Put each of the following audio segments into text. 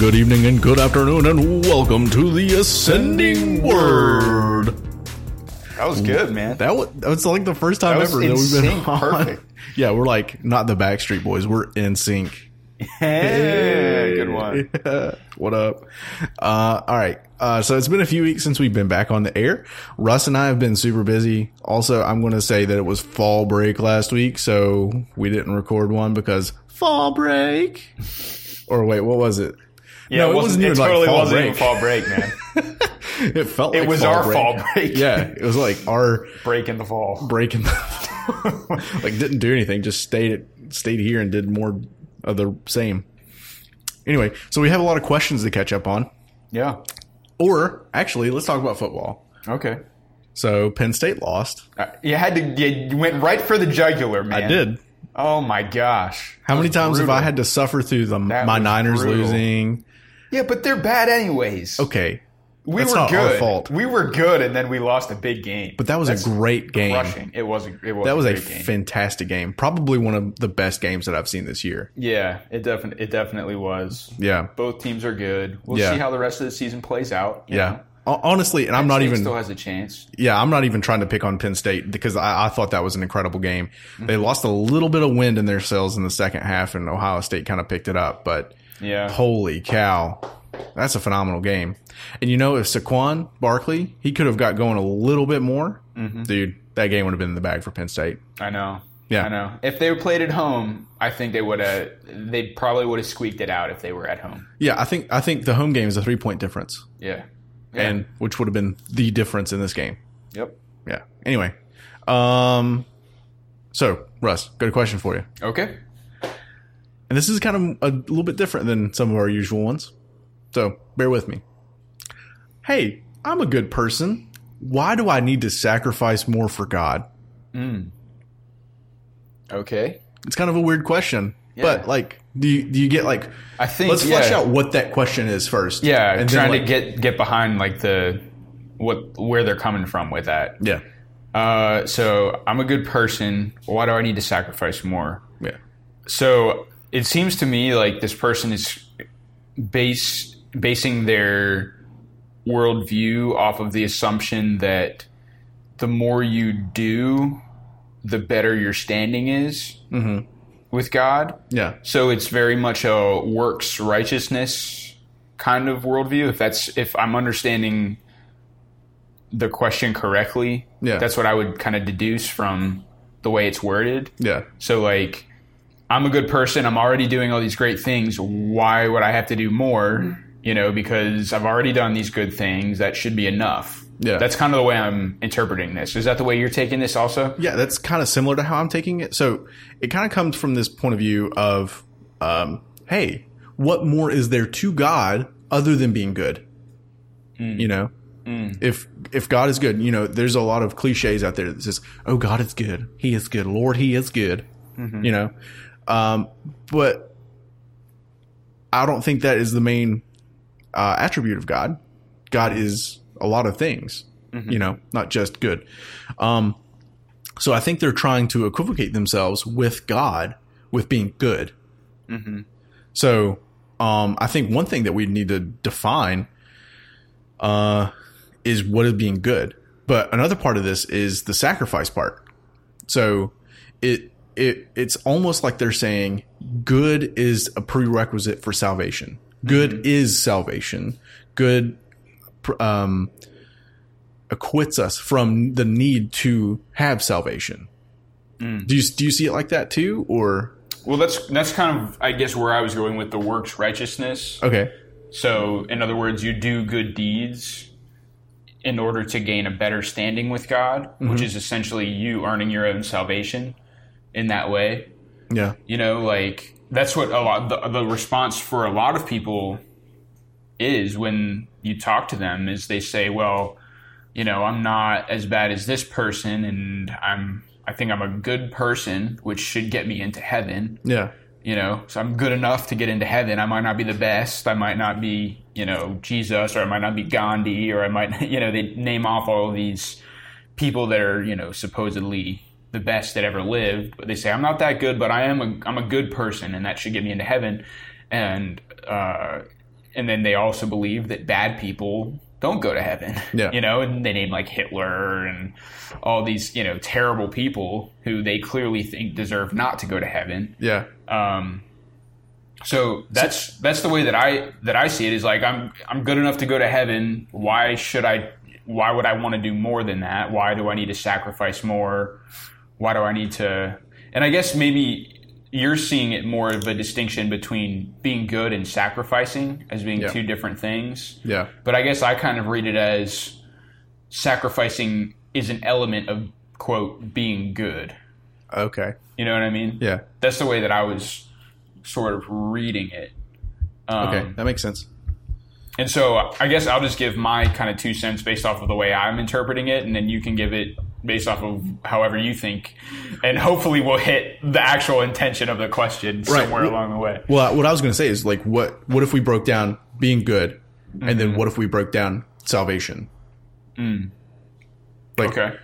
Good evening, and good afternoon, and welcome to the Ascending Word. That was good, man. That was, that was like the first time That ever that we've been sync, on. perfect. Yeah, we're like not the Backstreet Boys. We're in sync. Hey, good one. what up? Uh, all right. Uh, so it's been a few weeks since we've been back on the air. Russ and I have been super busy. Also, I'm going to say that it was fall break last week, so we didn't record one because fall break. Or wait, what was it? Yeah, No, it, it wasn't, wasn't it even like totally fall wasn't even fall break, man. It felt like It was fall our break. fall break. Yeah, it was like our break in the fall. break in the fall. like didn't do anything, just stayed at, stayed here and did more of the same. Anyway, so we have a lot of questions to catch up on. Yeah. Or actually, let's talk about football. Okay. So Penn State lost. Uh, You had to. You went right for the jugular, man. I did. Oh my gosh. How many times have. I had to suffer through the That my Niners brutal. losing? Yeah, but they're bad anyways. Okay, we that's were not good. our fault. We were good, and then we lost a big game. but that was That's a great game. It was. A, it was. That was a a game. fantastic game. Probably one of the best games that I've seen this year. yeah, it definitely. It definitely was. Yeah, Both teams are good. We'll Yeah. see how the rest of the season plays out. yeah. know. Honestly, and I'm not State even still has a chance. Yeah, I'm not even trying to pick on Penn State because I, I thought that was an incredible game. They Mm-hmm. lost a little bit of wind in their sails in the second half, and Ohio State kind of picked it up. But Yeah. holy cow, that's a phenomenal game. And you know, if Saquon Barkley he could have got going a little bit more, dude, that game would have been in the bag for Penn State. I know. Yeah. I know. If they were played at home, I think they would have. They probably would have squeaked it out if they were at home. Yeah, I think I think the home game is a three point difference, Yeah. yeah. and which would have been the difference in this game. yep. Yeah. Anyway, um, so Russ, got a question for you. Okay. And this is kind of a little bit different than some of our usual ones. So bear with me. Hey, I'm a good person. Why do I need to sacrifice more for God? Okay. It's kind of a weird question. But like, do you, do you get like, I think. let's yeah, flesh out what that question is first. Yeah, And then, trying like- to get get behind like the what where they're coming from with that. Yeah. Uh, so I'm a good person. Why do I need to sacrifice more? Yeah. So it seems to me like this person is base basing their worldview off of the assumption that the more you do, the better your standing is mm-hmm. with God. Yeah. So it's very much a works righteousness kind of worldview. If that's if I'm understanding the question correctly, Yeah. that's what I would kind of deduce from the way it's worded. Yeah. So like I'm a good person, I'm already doing all these great things. Why would I have to do more? You know, because I've already done these good things, that should be enough. Yeah. That's kind of the way I'm interpreting this. Is that the way you're taking this also? Yeah, that's kind of similar to how I'm taking it. So it kind of comes from this point of view of, um, hey, what more is there to God other than being good? Mm. You know, mm. if if God is good, you know, there's a lot of cliches out there that says, "Oh, God is good. He is good. Lord, He is good." Mm-hmm. You know, um, but I don't think that is the main uh, attribute of God. God is a lot of things. You know, not just good. Um, so I think they're trying to equivocate themselves with God with being good. So um, I think one thing that we need to define uh, is what is being good. But another part of this is the sacrifice part. So it it it's almost like they're saying good is a prerequisite for salvation. Good mm-hmm. is salvation. Good um, acquits us from the need to have salvation. Mm. Do you do you see it like that too, or Well, that's that's kind of I guess where I was going with the works righteousness. okay? So, in other words, you do good deeds in order to gain a better standing with God, which mm-hmm. is essentially you earning your own salvation in that way. Yeah, You know, like that's what a lot the, the response for a lot of people is when you talk to them is they say, "Well, you know, I'm not as bad as this person and I'm I think I'm a good person, which should get me into heaven." yeah, you know so i'm good enough to get into heaven i might not be the best i might not be you know jesus or i might not be gandhi or i might you know they name off all of these people that are you know supposedly the best that ever lived but they say i'm not that good but i am a i'm a good person and that should get me into heaven and uh, and then they also believe that bad people don't go to heaven. Yeah. You know, and they name like Hitler and all these, you know, terrible people who they clearly think deserve not to go to heaven. Yeah. Um, so that's that's the way that I that I see it is like I'm I'm good enough to go to heaven. Why should I? Why would I want to do more than that? Why do I need to sacrifice more? Why do I need to? And I guess maybe you're seeing it more of a distinction between being good and sacrificing as being Yeah. two different things. Yeah. But I guess I kind of read it as sacrificing is an element of quote being good. Okay. You know what I mean? Yeah. That's the way that I was sort of reading it. Um, Okay. that makes sense. And so I guess I'll just give my kind of two cents based off of the way I'm interpreting it, and then you can give it based off of however you think, and hopefully we'll hit the actual intention of the question somewhere along the way. Well, what I was going to say is like, what what if we broke down being good, and Mm-hmm. then what if we broke down salvation? Like Okay.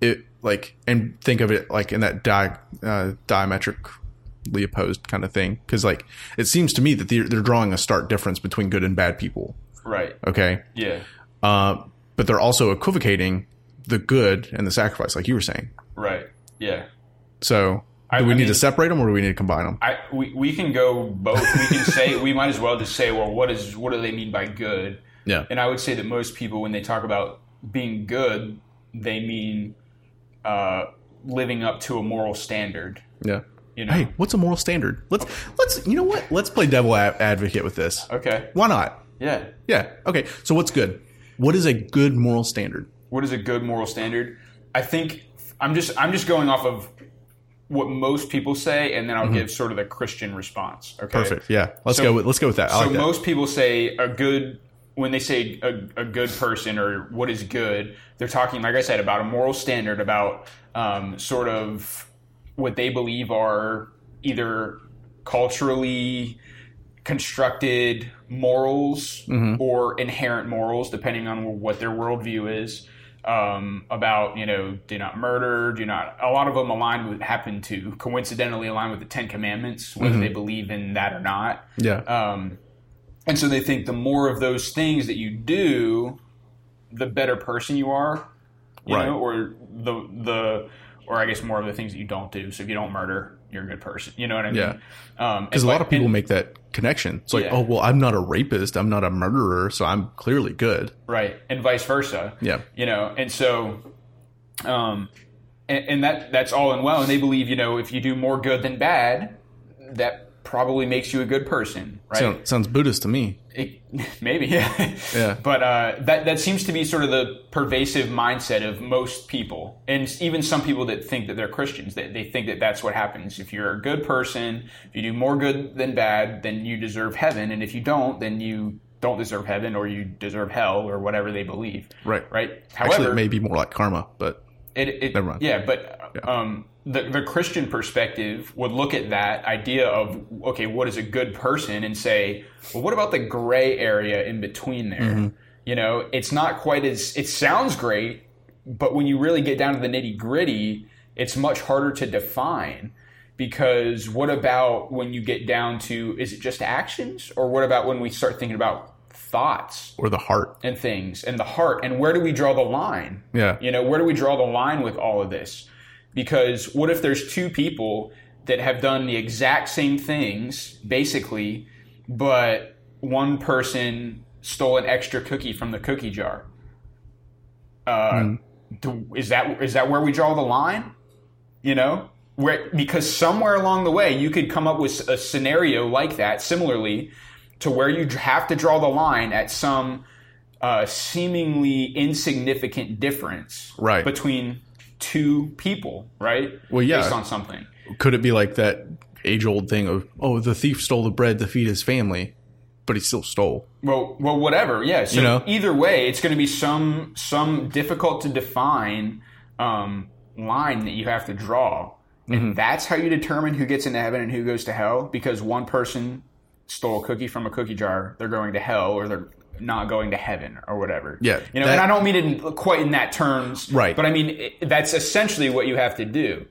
it, like, and think of it like in that di, uh, diametrically opposed kind of thing. Because like, it seems to me that they're, they're drawing a stark difference between good and bad people. Right. Okay, Yeah. uh, but they're also equivocating the good and the sacrifice, like you were saying. Right. Yeah. So, I- do we I need mean- to separate them, or do we need to combine them? I we, we can go both. We can say we might as well just say, well, what is what do they mean by good? Yeah. And I would say that most people, when they talk about being good, they mean uh, living up to a moral standard. Yeah. You know. Hey, what's a moral standard? Let's let's you know what? Let's play devil advocate with this. Okay. Why not? Yeah. Yeah. Okay. So what's good? What is a good moral standard? What is a good moral standard? I think I'm just I'm just going off of what most people say, and then I'll give sort of the Christian response. Okay. Mm-hmm. Perfect. Yeah. Let's So- go with let's go with that. I so like that. most people say a good when they say a, a good person or what is good, they're talking, like I said, about a moral standard, about um, sort of what they believe are either culturally constructed morals Mm-hmm. or inherent morals, depending on what their worldview is. Um, about you know, do not murder, do not. A lot of them align with happen to coincidentally align with the Ten Commandments, whether Mm-hmm. they believe in that or not. yeah. Um, and so they think the more of those things that you do, the better person you are, you Right. know, or the the or I guess more of the things that you don't do. So if you don't murder, you're a good person. You know what I mean? Yeah. Um, Because a lot of people make that connection. It's like, Yeah. oh well, I'm not a rapist. I'm not a murderer, so I'm clearly good. right, and vice versa. Yeah. you know and so um and, and that that's all and well and they believe you know if you do more good than bad that probably makes you a good person right Sound, sounds Buddhist to me. It, maybe yeah Yeah. but uh that that seems to be sort of the pervasive mindset of most people and even some people that think that they're christians they, they think that that's what happens if you're a good person if you do more good than bad then you deserve heaven and if you don't then you don't deserve heaven or you deserve hell or whatever they believe Right. right Actually, however it may be more like karma, but it, it Never mind. yeah, but um, the the Christian perspective would look at that idea of okay, what is a good person, and say, well, what about the gray area in between there? Mm-hmm. You know, it's not quite as it sounds great, but when you really get down to the nitty gritty, it's much harder to define. Because what about when you get down to is it just actions, or what about when we start thinking about thoughts or the heart. and things and the heart, and where do we draw the line? Yeah. You know, where do we draw the line with all of this? Because what if there's two people that have done the exact same things, basically, but one person stole an extra cookie from the cookie jar? Uh, do, is that is that where we draw the line? You know, where because somewhere along the way you could come up with a scenario like that, similarly, to where you have to draw the line at some uh, seemingly insignificant difference Right. between two people, right? Well, yeah. based on something. Could it be like that age old thing of, oh, the thief stole the bread to feed his family, but he still stole? Well, well, whatever. Yeah. So You know? either way, it's going to be some some difficult to define um, line that you have to draw, Mm-hmm. and that's how you determine who gets into heaven and who goes to hell. Because one person stole a cookie from a cookie jar, they're going to hell, or they're not going to heaven, or whatever. Yeah, You know, that- and I don't mean it in, quite in that terms, Right. But I mean it, that's essentially what you have to do,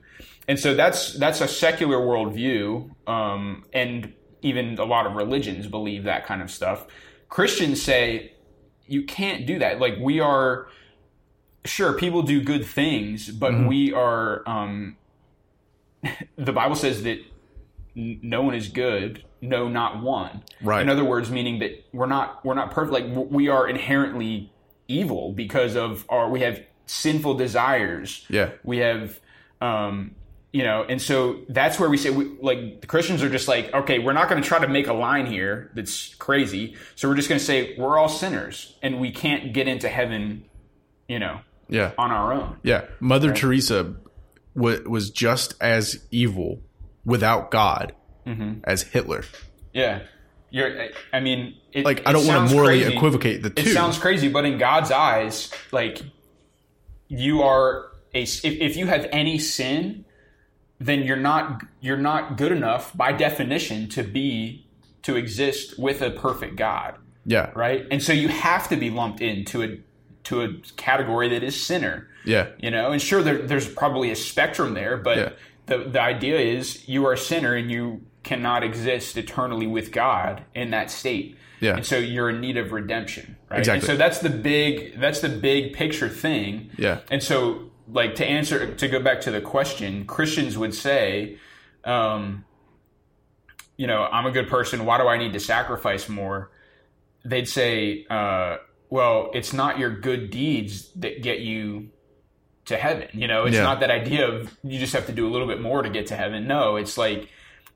and so that's that's a secular worldview, um, and even a lot of religions believe that kind of stuff. Christians say you can't do that. Like we are sure people do good things, but Mm-hmm. we are. Um, the Bible says that no one is good, no, not one. Right. In other words, meaning that we're not we're not perfect. Like we are inherently evil because of our we have sinful desires. Yeah. We have. Um, you know, and so that's where we say, we, like, the Christians are just like, okay, we're not going to try to make a line here that's crazy. So we're just going to say we're all sinners and we can't get into heaven, you know, Yeah. on our own. Yeah. Mother Teresa wa was just as evil without God Mm-hmm. as Hitler. Yeah. You're, I- mean, it, Like, I don't want to morally crazy. equivocate the two. It sounds crazy, but in God's eyes, like, you are a, if, if you have any sin, then you're not you're not good enough by definition to be to exist with a perfect God, yeah. right? And so you have to be lumped into a to a category that is sinner, Yeah. you know. And sure, there, there's probably a spectrum there, but Yeah. the the idea is you are a sinner and you cannot exist eternally with God in that state. Yeah. And so you're in need of redemption, right? Exactly. And so that's the big that's the big picture thing. Yeah. And so like to answer to go back to the question, Christians would say, um, you know, I'm a good person. Why do I need to sacrifice more? They'd say, uh, well, it's not your good deeds that get you to heaven. You know, it's Yeah. not that idea of you just have to do a little bit more to get to heaven. No, it's like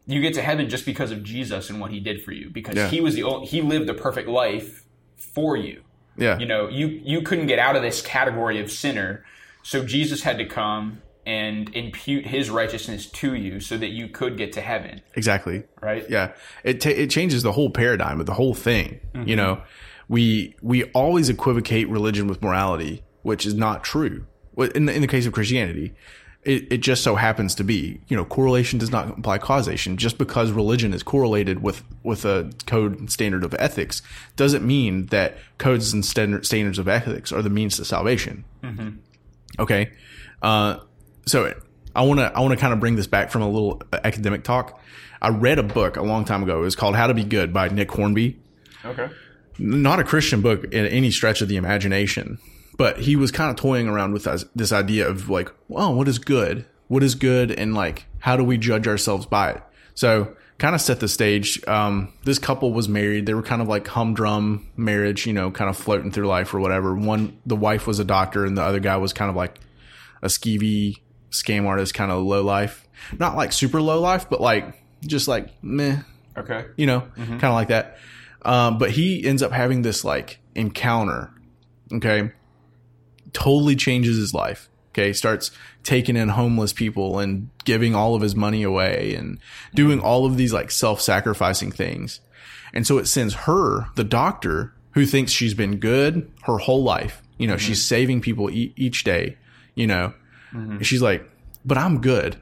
you get to heaven just because of Jesus and what he did for you because Yeah. he was the only, he lived a perfect life for you. Yeah. You know, you you couldn't get out of this category of sinner, so Jesus had to come and impute his righteousness to you so that you could get to heaven, exactly. right? Yeah, it ta it changes the whole paradigm of the whole thing. Mm-hmm. You know, we we always equivocate religion with morality, which is not true. Well, In the, in the case of Christianity, it, it just so happens to be. You know, correlation does not imply causation. Just because religion is correlated with with a code and standard of ethics doesn't mean that codes and standard, standards of ethics are the means to salvation. Okay, uh, so I want to I want to kind of bring this back from a little academic talk. I read a book a long time ago. It was called How to Be Good by Nick Hornby. Okay. Not a Christian book in any stretch of the imagination, but he was kind of toying around with us, this idea of like, well, what is good? What is good? And like, how do we judge ourselves by it? So kind of set the stage. Um, this couple was married. They were kind of like humdrum marriage, you know, kind of floating through life or whatever. One, the wife was a doctor and the other guy was kind of like a skeevy scam artist, kind of low life. Not like super low life, but like just like meh, Okay. you know, kind of like that. Um, but he ends up having this like encounter. Okay. Totally changes his life. Okay. Starts taking in homeless people and giving all of his money away and doing all of these like self sacrificing things. And so it sends her, the doctor, who thinks she's been good her whole life. You know, she's mm-hmm. saving people e- each day, you know, mm-hmm. and she's like, but I'm good.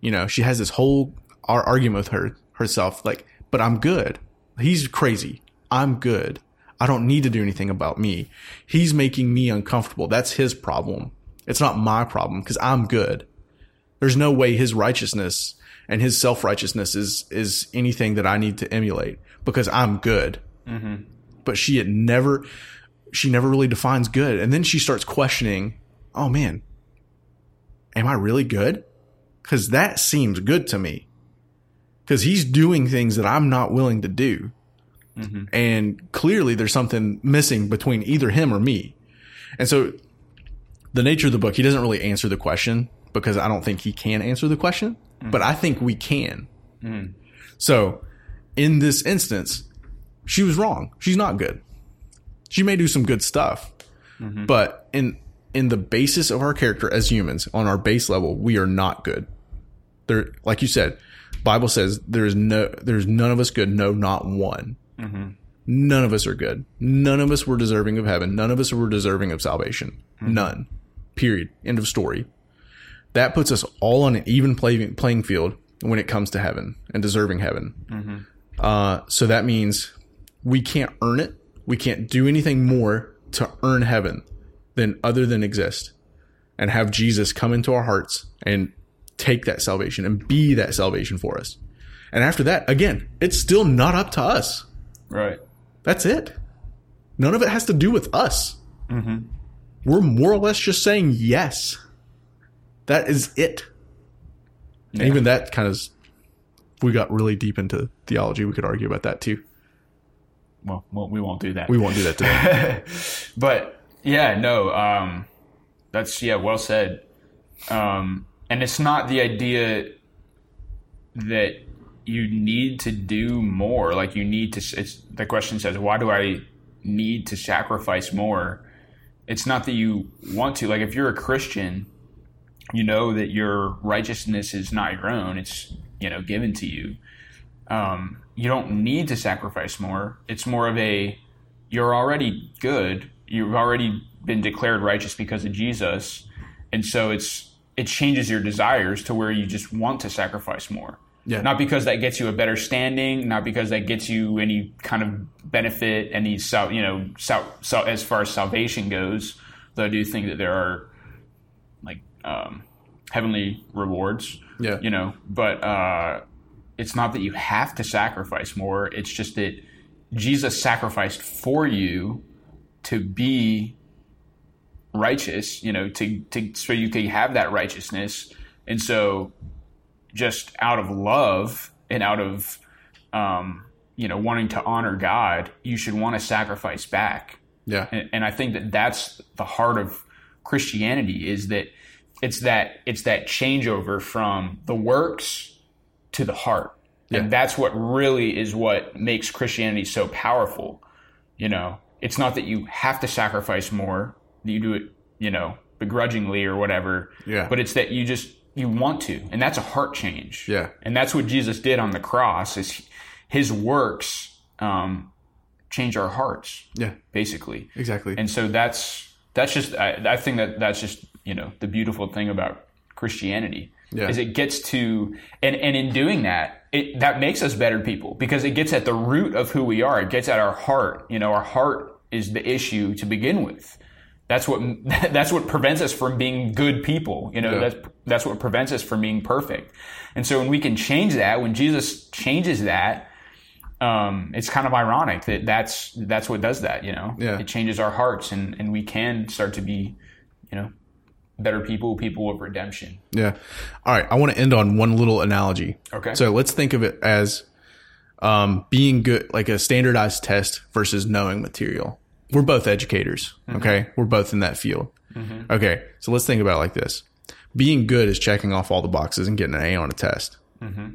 You know, she has this whole ar- argument with her herself, like, but I'm good. He's crazy. I'm good. I don't need to do anything about me. He's making me uncomfortable. That's his problem. It's not my problem because I'm good. There's no way his righteousness and his self righteousness is is anything that I need to emulate because I'm good. Mm-hmm. But she had never, she never really defines good, and then she starts questioning. Oh man, am I really good? Because that seems good to me. Because he's doing things that I'm not willing to do. Mm-hmm. And clearly there's something missing between either him or me. And so the nature of the book, he doesn't really answer the question because I don't think he can answer the question, mm. but I think we can. Mm. So in this instance, she was wrong. She's not good. She may do some good stuff, mm-hmm. but in in the basis of our character as humans, on our base level, we are not good. There, like you said, Bible says there is no, there's none of us good. No, not one. Mm-hmm. None of us are good. None of us were deserving of heaven. None of us were deserving of salvation. Mm-hmm. None. Period. End of story. That puts us all on an even playing playing field when it comes to heaven and deserving heaven. Mm-hmm. Uh, so that means we can't earn it. We can't do anything more to earn heaven than other than exist and have Jesus come into our hearts and take that salvation and be that salvation for us. And after that, again, it's still not up to us. Right. That's it. None of it has to do with us. We're more or less just saying yes. That is it. And Yeah. even that kind of, if we got really deep into theology, we could argue about that too. Well, well, we won't do that. We won't do that today. but yeah, no, um, that's yeah, well said. Um, and it's not the idea that you need to do more. Like you need to. It's the question says, why do I need to sacrifice more? It's not that you want to. Like if you're a Christian, you know that your righteousness is not your own. It's you know given to you. Um, you don't need to sacrifice more. It's more of a you're already good. You've already been declared righteous because of Jesus, and so it's it changes your desires to where you just want to sacrifice more. Yeah. Not because that gets you a better standing, not because that gets you any kind of benefit, any sal- you know, sal- sal- as far as salvation goes. Though I do think that there are like um, heavenly rewards Yeah. you know but uh it's not that you have to sacrifice more it's just that jesus sacrificed for you to be righteous you know to, to so you could have that righteousness and so just out of love and out of um you know wanting to honor god you should want to sacrifice back yeah. and, and I think that that's the heart of Christianity is that it's that it's that changeover from the works to the heart, Yeah. and that's what really is what makes Christianity so powerful. You know, it's not that you have to sacrifice more; that you do it, you know, begrudgingly or whatever. Yeah. But it's that you just you want to, and that's a heart change. Yeah. And that's what Jesus did on the cross. Is his works um, change our hearts Yeah. basically. Exactly. And so that's that's just I, I think that that's just you know the beautiful thing about Christianity Yeah. is it gets to and and in doing that it that makes us better people because it gets at the root of who we are. It gets at our heart. You know, our heart is the issue to begin with. That's what that's what prevents us from being good people. You know, Yeah. that's that's what prevents us from being perfect. And so when we can change that, when Jesus changes that, um, it's kind of ironic that that's that's what does that. You know, Yeah. it changes our hearts, and and we can start to be, you know, better people, people of redemption. Yeah. All right. I want to end on one little analogy. Okay. So let's think of it as um, being good, like a standardized test versus knowing material. We're both educators. Mm-hmm. Okay. We're both in that field. Mm-hmm. Okay. So let's think about it like this being good is checking off all the boxes and getting an A on a test. Mm-hmm.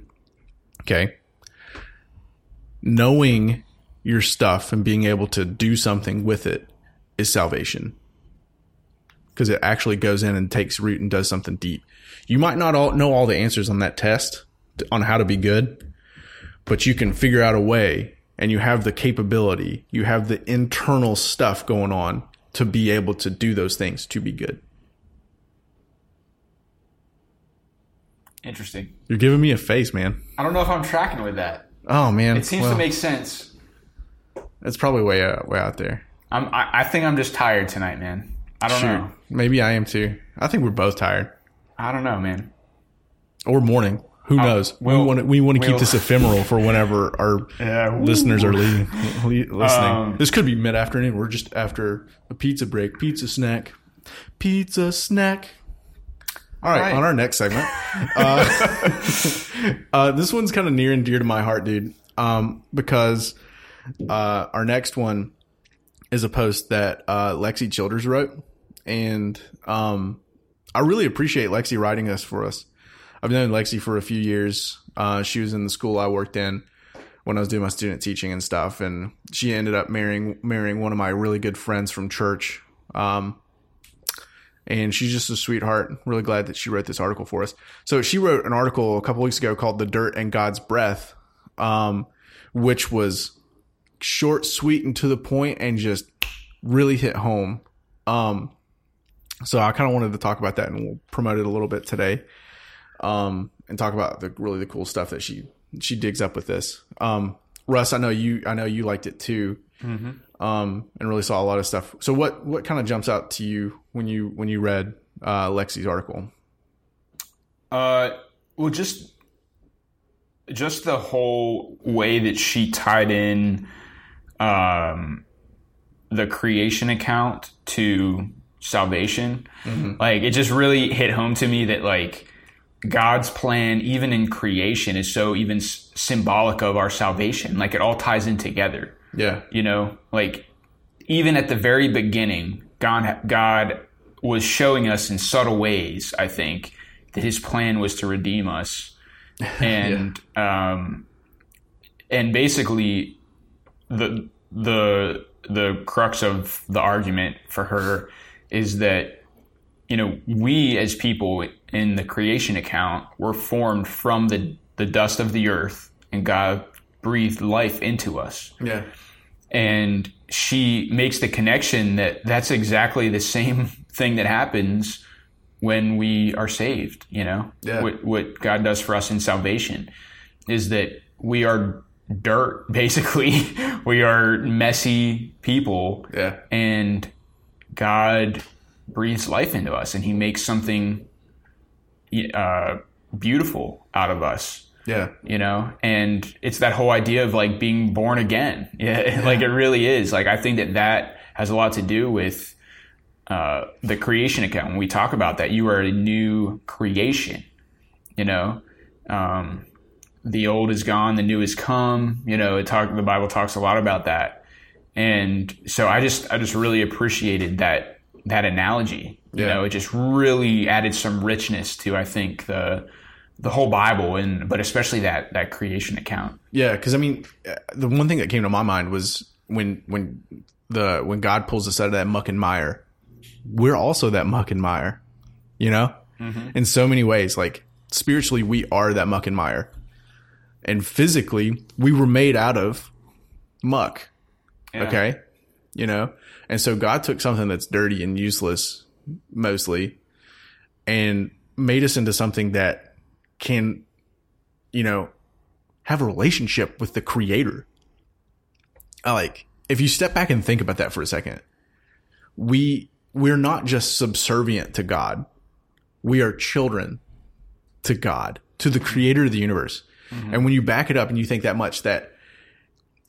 Okay. Knowing your stuff and being able to do something with it is salvation because it actually goes in and takes root and does something deep. You might not all know all the answers on that test to- on how to be good, but you can figure out a way and you have the capability, you have the internal stuff going on to be able to do those things to be good. Interesting. You're giving me a face, man. I don't know if I'm tracking with that. Oh man, It seems Well, to make sense. it's probably way out, way out there. I'm, I, I think I'm just tired tonight, man. I don't know. Maybe I am too. I think we're both tired I don't know, man. or morning. Who knows? we'll- we want to we want to keep we'll- this ephemeral for whenever our Yeah, listeners are leaving, le- listening. Um, this could be mid afternoon. We're just after a pizza break, pizza snack, pizza snack. All right, Right. on our next segment. Uh, uh, this one's kind of near and dear to my heart, dude, um, because uh, our next one is a post that uh, Lexie Childers wrote, and um, I really appreciate Lexie writing this for us. I've known Lexie for a few years. Uh, she was in the school I worked in when I was doing my student teaching and stuff, and she ended up marrying marrying one of my really good friends from church. Um, and she's just a sweetheart. Really glad that she wrote this article for us. So she wrote an article a couple weeks ago called "The Dirt and God's Breath," um, which was short, sweet, and to the point, and just really hit home. Um, so I kind of wanted to talk about that, and we'll promote it a little bit today, um, and talk about the really the cool stuff that she she digs up with this. Um, Russ, I know you I know you liked it too, um, and really saw a lot of stuff. So what what kind of jumps out to you when you when you read uh, Lexie's article? Uh, well, just just the whole way that she tied in um, the creation account to salvation, like it just really hit home to me that like God's plan, even in creation, is so even s- symbolic of our salvation. Like it all ties in together. Yeah. You know, like even at the very beginning, God God was showing us in subtle ways. I think that His plan was to redeem us, and um, and basically the the the crux of the argument for her is that you know we as people in the creation account were formed from the the dust of the earth, and God breathed life into us Yeah. and she makes the connection that that's exactly the same thing that happens when we are saved you know Yeah. what, what god does for us in salvation is that we are dirt basically we are messy people Yeah. and god breathes life into us and he makes something uh, beautiful out of us. Yeah. you know? And it's that whole idea of like being born again. Yeah, like it really is. Like i think that that has a lot to do with uh, the creation account. When we talk about that you are a new creation you know? Um, the old is gone the new has come you know? It talk the bible talks a lot about that. And so i just i just really appreciated that that analogy you Yeah. know it just really added some richness to i think the the whole bible and but especially that that creation account Yeah, because I mean, uh, the one thing that came to my mind was when when the when God pulls us out of that muck and mire, we're also that muck and mire, you know, in so many ways. Like spiritually, we are that muck and mire, and physically, we were made out of muck. Yeah. Okay, you know, and so God took something that's dirty and useless, mostly, and made us into something that can, you know, have a relationship with the creator. I like if you step back and think about that for a second. We we're not just subservient to God. We are children to God, to the creator of the universe. Mm-hmm. And when you back it up and you think that much that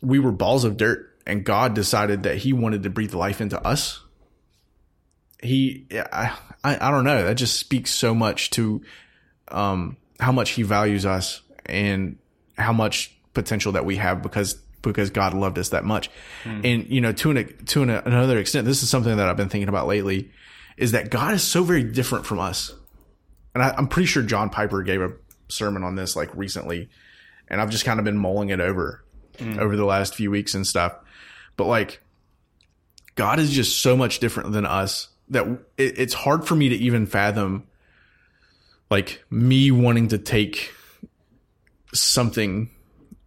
we were balls of dirt and God decided that he wanted to breathe life into us, he I I, I don't know, that just speaks so much to um how much he values us and how much potential that we have because because God loved us that much. And you know, to an to an, another extent, this is something that I've been thinking about lately, is that God is so very different from us. And I, I'm pretty sure John Piper gave a sermon on this like recently, and I've just kind of been mulling it over over the last few weeks and stuff. But like, God is just so much different than us that it, it's hard for me to even fathom like me wanting to take something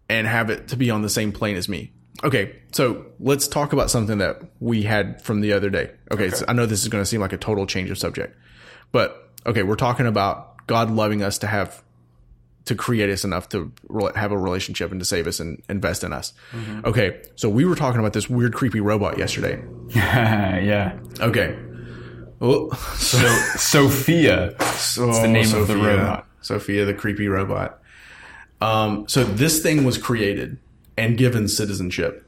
and have it to be on the same plane as me. Okay, so let's talk about something that we had from the other day. Okay, So I know this is going to seem like a total change of subject, but okay, we're talking about God loving us to have to create us enough to have a relationship and to save us and invest in us. Mm-hmm. Okay, so we were talking about this weird, creepy robot yesterday. yeah Okay, well, so sophia so the name of the robot. Sophia, the creepy robot. Um, so this thing was created and given citizenship.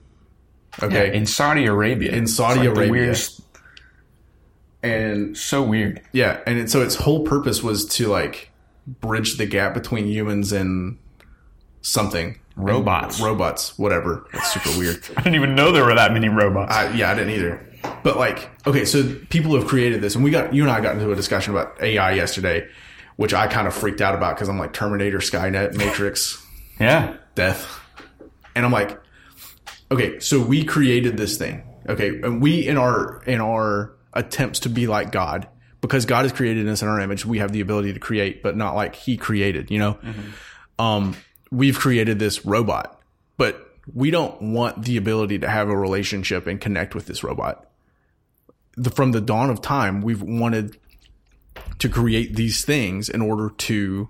Okay, in saudi arabia In It's Saudi the Arabia. weirdest- and so weird yeah, and it, so its whole purpose was to like bridge the gap between humans and something Robots. And robots, whatever. That's super weird. i didn't even know there were that many robots I, yeah, I didn't either. But like, okay, so people have created this, and we got you and I got into a discussion about AI yesterday, which I kind of freaked out about because I'm like Terminator, Skynet, Matrix, yeah death, and I'm like, okay, so we created this thing, okay, and we in our in our attempts to be like God, because God has created us in our image, we have the ability to create, but not like He created, you know. Um, we've created this robot, but we don't want the ability to have a relationship and connect with this robot. The, from the dawn of time, we've wanted to create these things in order to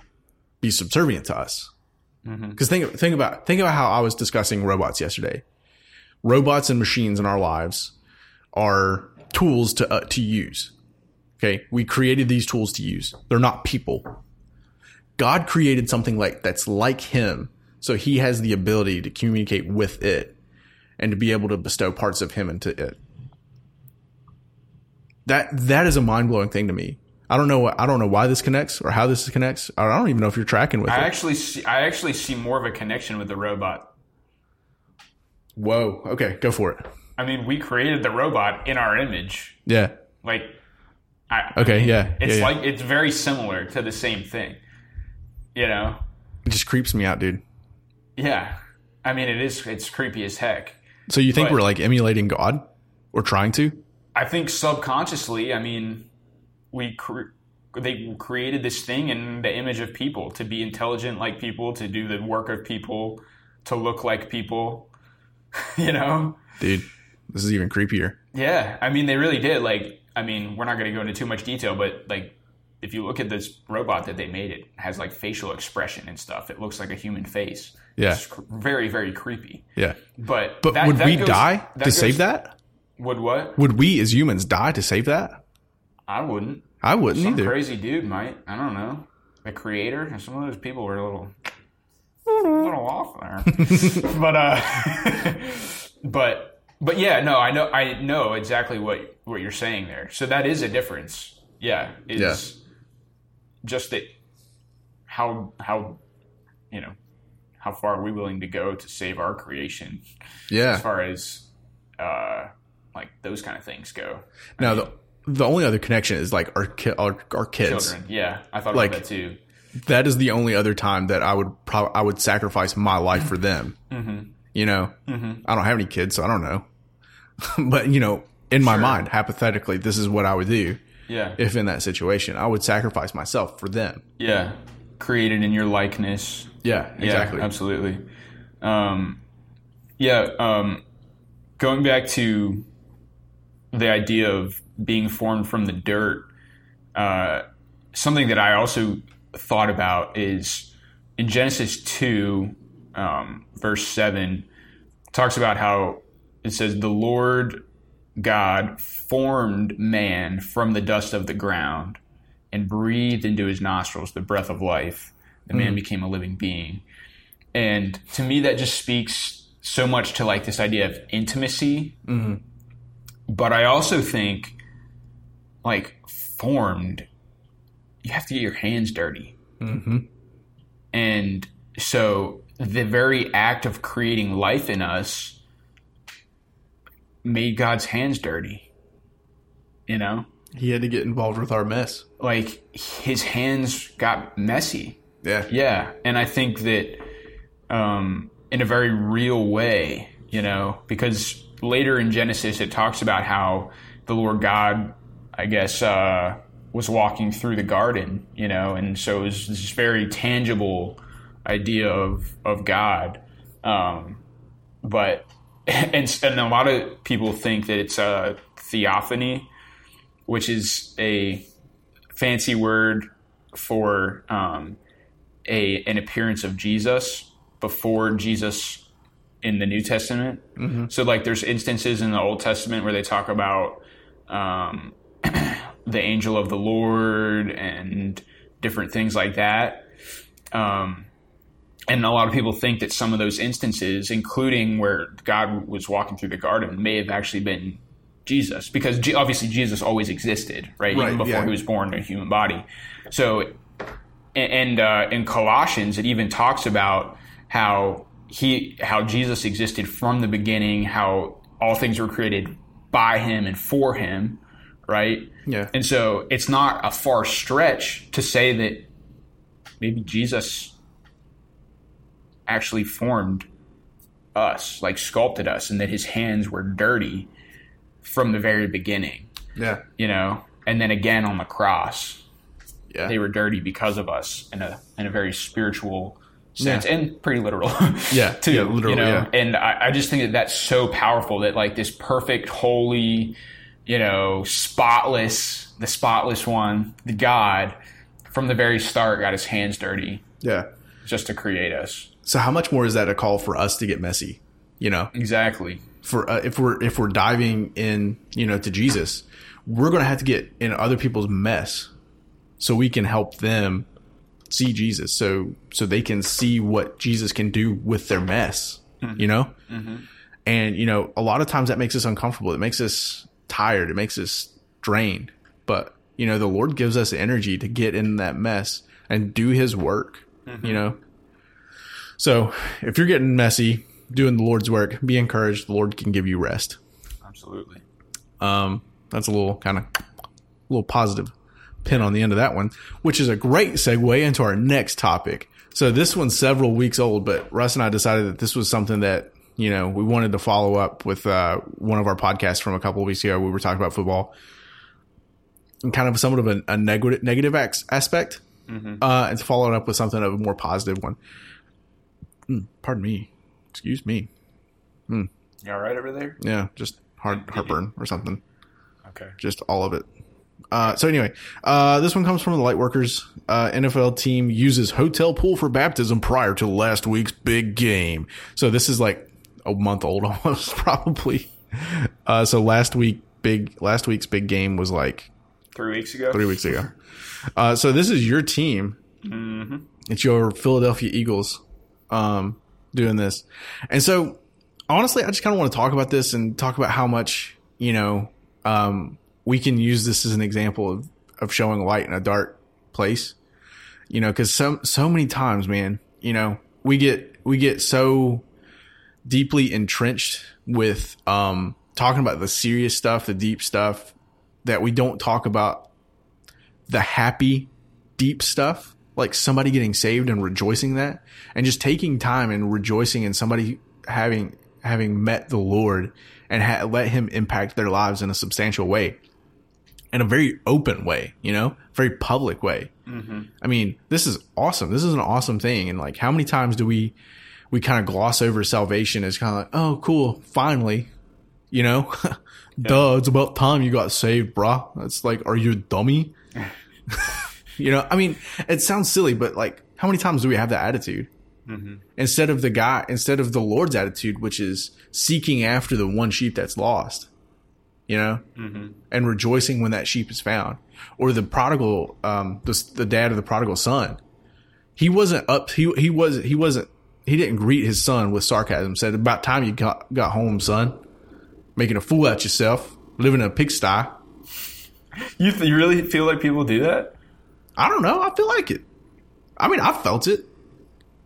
be subservient to us. Because think think about think about how I was discussing robots yesterday. Robots and machines in our lives are tools to uh, to use. Okay, we created these tools to use. They're not people. God created something like that's like Him So he has the ability to communicate with it and to be able to bestow parts of him into it. That that is a mind blowing thing to me. I don't know. I don't know why this connects or how this connects. I don't even know if you're tracking with I it. actually see, I actually see more of a connection with the robot. Whoa. Okay, go for it. I mean, we created the robot in our image. Yeah. Like, I, Okay. Yeah. it's yeah, yeah. like it's very similar to the same thing. You know? it just creeps me out, dude. Yeah. I mean, it is. It's creepy as heck. So you think But- we're like emulating God or trying to? I think subconsciously, I mean, we cre- they created this thing in the image of people to be intelligent like people, to do the work of people, to look like people. you know? Dude, this is even creepier. Yeah, I mean, they really did. Like, I mean, we're not going to go into too much detail, but like, if you look at this robot that they made, it has like facial expression and stuff. It looks like a human face. Yeah. It's very, very creepy. Yeah. But But that- would that we goes- die to goes- save that? Would what? Would we as humans die to save that? I wouldn't. I wouldn't Some either. crazy dude might. I don't know. The creator. Some of those people were a little, a little off there. but uh, but but yeah, no, I know I know exactly what what you're saying there. So that is a difference. Yeah, is Yeah. just that how how you know how far are we willing to go to save our creation Yeah. as far as uh like those kind of things go. Now the the only other connection is like our ki- our, our kids. Children, yeah, I thought Like- about that too. That is the only other time that I would probably I would sacrifice my life for them. Mm-hmm. You know, I don't have any kids, so I don't know. but you know, in my Sure. mind, hypothetically, this is what I would do Yeah, if in that situation. I would sacrifice myself for them. yeah, created in your likeness. Yeah, exactly. Yeah, absolutely. Um, yeah, um, going back to the idea of being formed from the dirt, uh, something that I also thought about is in Genesis 2, um, verse 7, talks about how it says, The Lord God formed man from the dust of the ground and breathed into his nostrils the breath of life. The man became a living being. And to me, that just speaks so much to like this idea of intimacy. But I also think, like, formed, you have to get your hands dirty. hmm And so the very act of creating life in us made God's hands dirty. You know? He had to get involved with our mess. Like his hands got messy. Yeah. Yeah. And I think that um, in a very real way, you know, because later in Genesis it talks about how the Lord God, I guess, uh, was walking through the garden, you know, and so it was this very tangible idea of of God. Um, but and, and a lot of people think that it's a theophany, which is a fancy word for um, a an appearance of Jesus before Jesus in the New Testament. So like there's instances in the Old Testament where they talk about um, the angel of the Lord and different things like that. Um, and a lot of people think that some of those instances, including where God was walking through the garden, may have actually been Jesus, because G- obviously Jesus always existed, right? Right, Even before yeah. he was born in a human body. So, and uh, in Colossians, it even talks about how he, how Jesus existed from the beginning, how all things were created by him and for him, right? Yeah. And so it's not a far stretch to say that maybe Jesus actually formed us, like sculpted us, and that his hands were dirty from the very beginning, Yeah. you know? And then again on the cross, Yeah. they were dirty because of us in a in a very spiritual sense Yeah. and pretty literal. Yeah, too. yeah, literal, you know? yeah. And I, I just think that that's so powerful that like this perfect, holy, you know, spotless, the spotless one, the God, from the very start got his hands dirty yeah. just to create us. So how much more is that a call for us to get messy? You know, Exactly. for uh, if we're if we're diving in, you know, to Jesus, we're going to have to get in other people's mess so we can help them see Jesus, so so they can see what Jesus can do with their mess. Mm-hmm. You know, mm-hmm. and you know, a lot of times that makes us uncomfortable. It makes us tired. It makes us drained. But you know, the Lord gives us energy to get in that mess and do His work. Mm-hmm. You know, so if you're getting messy doing the Lord's work, be encouraged. The Lord can give you rest. Absolutely. Um, that's a little kind of a little positive pin on the end of that one, which is a great segue into our next topic. So this one's several weeks old, but Russ and I decided that this was something that you know we wanted to follow up with uh, one of our podcasts from a couple of weeks ago. We were talking about football and kind of somewhat of a, a negative negative ex- aspect, uh, and to follow it up with something of a more positive one. Mm, pardon me, excuse me. You all right over there? Yeah, just heart heartburn or something. Okay. just all of it. Uh, so anyway, uh, this one comes from the Lightworkers. Uh, NFL team uses hotel pool for baptism prior to last week's big game. So this is like a month old almost, probably. Uh, so last week, big last week's big game was like Three weeks ago. three weeks ago. Uh, so this is your team. It's your Philadelphia Eagles um, doing this. And so, honestly, I just kind of want to talk about this and talk about how much, you know, um, we can use this as an example of, of showing light in a dark place. You know, because so, so many times, man, you know, we get, we get so deeply entrenched with um, talking about the serious stuff, the deep stuff, that we don't talk about the happy, deep stuff, like somebody getting saved and rejoicing that, and just taking time and rejoicing in somebody having having met the Lord and ha- let Him impact their lives in a substantial way, in a very open way, you know, very public way. Mm-hmm. I mean, this is awesome. This is an awesome thing, and like, how many times do we we kind of gloss over salvation as kind of like, oh, cool, finally, you know, duh, it's about time you got saved, brah. It's like, are you a dummy? you know, I mean, it sounds silly, but like, how many times do we have that attitude? Mm-hmm. Instead of the guy, instead of the Lord's attitude, which is seeking after the one sheep that's lost, you know, and rejoicing when that sheep is found, or the prodigal, um, the, the dad of the prodigal son, he wasn't up. He he was he wasn't. He didn't greet his son with sarcasm. Said, "About time you got got home, son. Making a fool out yourself, living in a pigsty." You, you really feel like people do that I don't know. I feel like it. I mean, I felt it.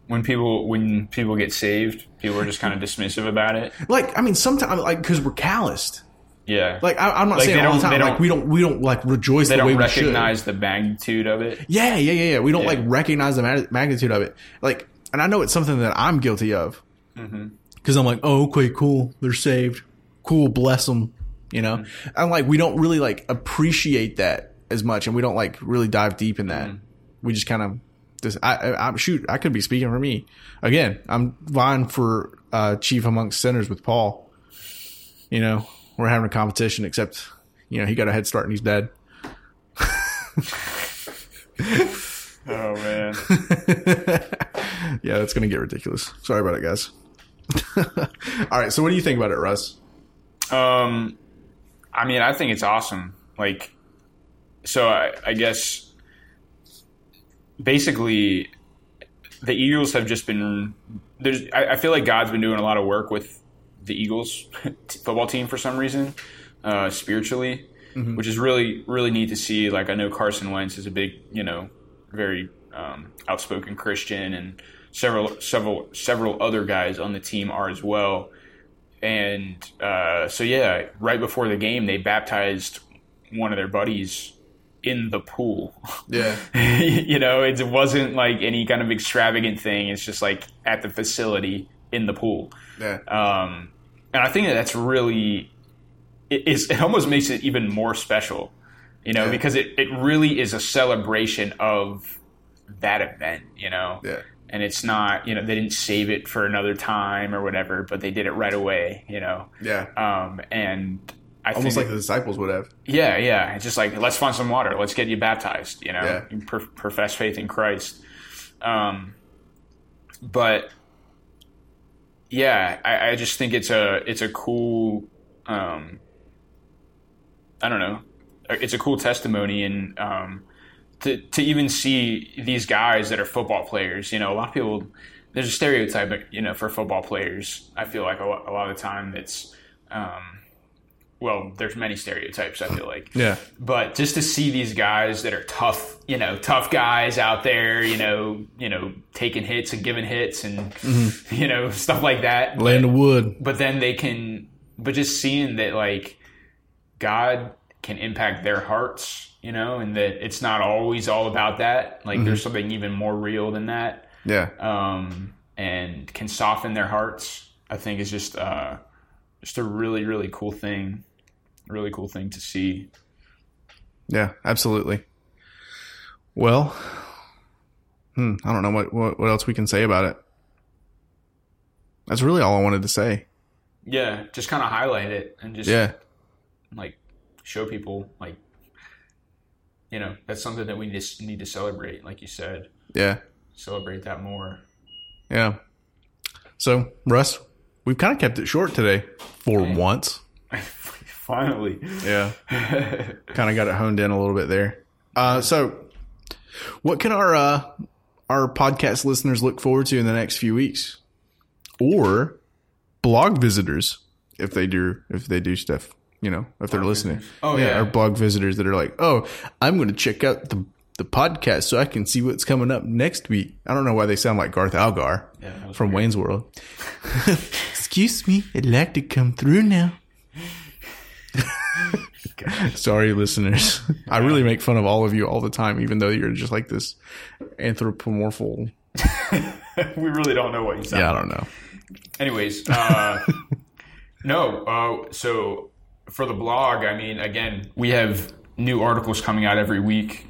when people when people get saved, people are just kind of dismissive about it. Like, I mean, sometimes like because we're calloused. Yeah, Like, I, I'm not Like, saying all the time. Like, we don't we don't like rejoice they the way don't we should. recognize the magnitude of it. Yeah, yeah, yeah, yeah. We don't Yeah. like recognize the mag- magnitude of it. Like, and I know it's something that I'm guilty of. Mm-hmm. Because I'm like, oh, okay, cool. They're saved. Cool, bless them. You know, Mm-hmm. I'm like, we don't really like appreciate that as much, and we don't like really dive deep in that. Mm-hmm. We just kind of, just I, I, I, shoot, I could be speaking for me. Again, I'm vying for uh, chief amongst sinners with Paul. You know, we're having a competition, except you know he got a head start and he's dead. Oh man, yeah, that's gonna get ridiculous. Sorry about it, guys. All right, so what do you think about it, Russ? Um, I mean, I think it's awesome. Like, so I, I guess basically the Eagles have just been. There's, I, I feel like God's been doing a lot of work with the Eagles football team for some reason, uh, spiritually, which is really really neat to see. Like, I know Carson Wentz is a big, you know, very um, outspoken Christian, and several several several other guys on the team are as well and uh, so yeah, right before the game, they baptized one of their buddies in the pool. Yeah, you know, it wasn't like any kind of extravagant thing. It's just like at the facility in the pool. yeah, Um, and I think that that's really it, is, it almost makes it even more special, you know, Yeah. because it, it really is a celebration of that event, you know yeah, and it's not you know they didn't save it for another time or whatever but they did it right away you know yeah. um and i Almost think like the disciples would have. yeah yeah it's just like let's find some water let's get you baptized you know Yeah. You pro- profess faith in christ um but yeah I, I just think it's a it's a cool um i don't know it's a cool testimony and um to to even see these guys that are football players. You know, a lot of people there's a stereotype, but you know, for football players. I feel like a lot, a lot of the time it's, um, well, there's many stereotypes. I feel like, Yeah. but just to see these guys that are tough, you know, tough guys out there, you know, you know, taking hits and giving hits and you know stuff like that. Land of wood. But then they can, but just seeing that like God can impact their hearts, you know, and that it's not always all about that. Like there's something even more real than that Yeah. um, and can soften their hearts. I think is just uh, just a really really cool thing, really cool thing to see. Yeah, absolutely. Well, hmm, I don't know what, what what else we can say about it. That's really all I wanted to say. Yeah, just kind of highlight it and just Yeah. like show people like you know that's something that we just need to celebrate, like you said, Yeah. celebrate that more. Yeah. So, Russ, we've kind of kept it short today for once. Finally, Yeah. kind of got it honed in a little bit there. Uh, so what can our, uh, our podcast listeners look forward to in the next few weeks or blog visitors if they do, if they do stuff, you know, if they're listening. Oh, yeah. Or blog visitors that are like, Oh, I'm going to check out the, the podcast so I can see what's coming up next week. I don't know why they sound like Garth Algar Yeah, from Wayne's World. Excuse me, I'd like to come through now. Sorry, listeners. I really make fun of all of you all the time, even though you're just like this anthropomorphal. we really don't know what you said. Yeah, I don't know. Anyways, uh, no. Uh, so for the blog, I mean, again, we have new articles coming out every week.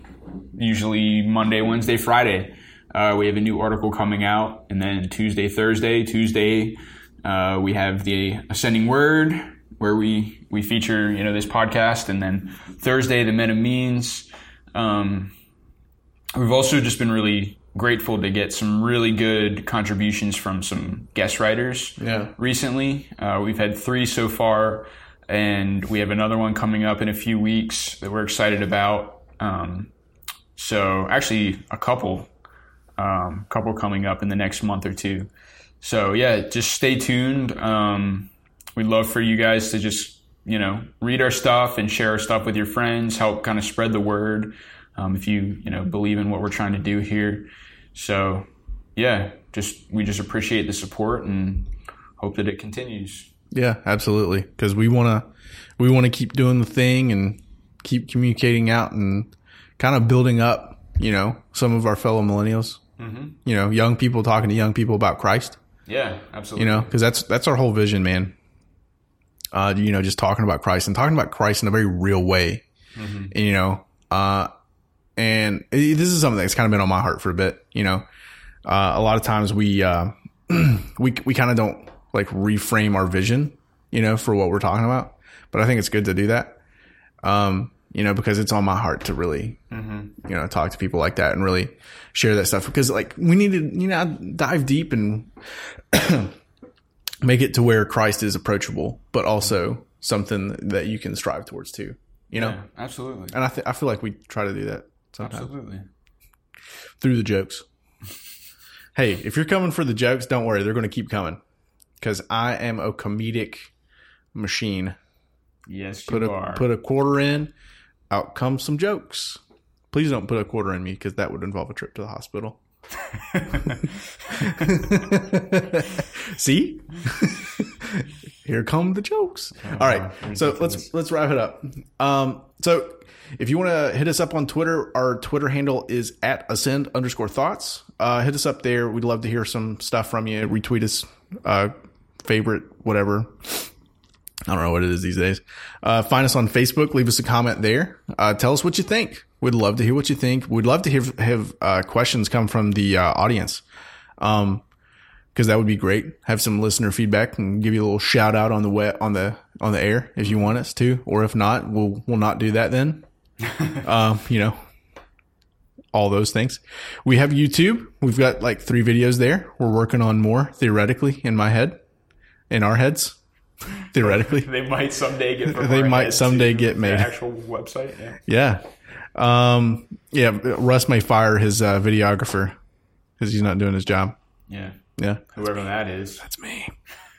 Usually Monday, Wednesday, Friday. Uh, we have a new article coming out, and then Tuesday, Thursday, Tuesday, uh, we have the Ascending Word, where we we feature you know this podcast, and then Thursday, the Men of Means. Um, we've also just been really grateful to get some really good contributions from some guest writers Yeah. recently. Uh, we've had three so far, and we have another one coming up in a few weeks that we're excited about. Um, so actually, a couple, um, couple coming up in the next month or two. So yeah, just stay tuned. Um, we'd love for you guys to just you know read our stuff and share our stuff with your friends. Help kind of spread the word um, if you you know believe in what we're trying to do here. So yeah, just we just appreciate the support and hope that it continues. Yeah, absolutely. Because we want to, we want to keep doing the thing and keep communicating out and kind of building up, you know, some of our fellow millennials. Mm-hmm. You know, young people talking to young people about Christ. Yeah, absolutely. You know, because that's that's our whole vision, man. Uh, you know, just talking about Christ and talking about Christ in a very real way. And, you know, uh, and it- this is something that's kind of been on my heart for a bit. You know, uh, a lot of times we uh, we we kind of don't like reframe our vision, you know, for what we're talking about. But I think it's good to do that. Um, you know, because it's on my heart to really, mm-hmm. you know, talk to people like that and really share that stuff because like we need to, you know, dive deep and make it to where Christ is approachable, but also something that you can strive towards too, you know? Yeah, absolutely. And I, th- I feel like we try to do that sometimes Absolutely. through the jokes. hey, if you're coming for the jokes, don't worry. They're going to keep coming because I am a comedic machine. Yes, you Put a, are. put a quarter in, out come some jokes. Please don't put a quarter in me because that would involve a trip to the hospital. See? Here come the jokes. All right. So let's let's wrap it up. Um, so if you want to hit us up on Twitter, our Twitter handle is at ascend underscore thoughts. Uh, hit us up there. We'd love to hear some stuff from you. Retweet us, uh, favorite, whatever. I don't know what it is these days. Uh, find us on Facebook. Leave us a comment there. Uh, tell us what you think. We'd love to hear what you think. We'd love to hear, have uh, questions come from the uh, audience. Um, because that would be great. Have some listener feedback and give you a little shout out on the wet on the on the air if you want us to, or if not, we'll we'll not do that then. um, you know, all those things. We have YouTube. We've got like three videos there. We're working on more theoretically in my head, in our heads, theoretically. they might someday get. They might someday get the made. Actual website. Yeah. Yeah. Um, yeah, Russ may fire his uh, videographer because he's not doing his job. Yeah. Yeah, Whoever that is. that's me.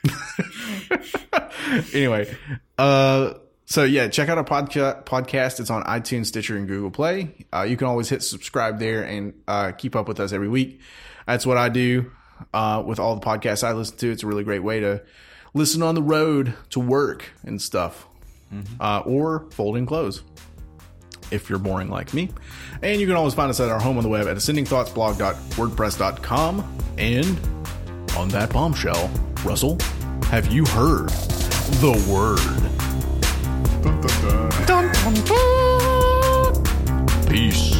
anyway, uh, so yeah, check out our podca- podcast. It's on iTunes, Stitcher, and Google Play. Uh, you can always hit subscribe there and uh, keep up with us every week. That's what I do uh, with all the podcasts I listen to. It's a really great way to listen on the road to work and stuff, uh, or folding clothes if you're boring like me. And you can always find us at our home on the web at ascendingthoughtsblog.wordpress.com. And on that bombshell, Russell, have you heard the word? Dun, dun, dun. Peace.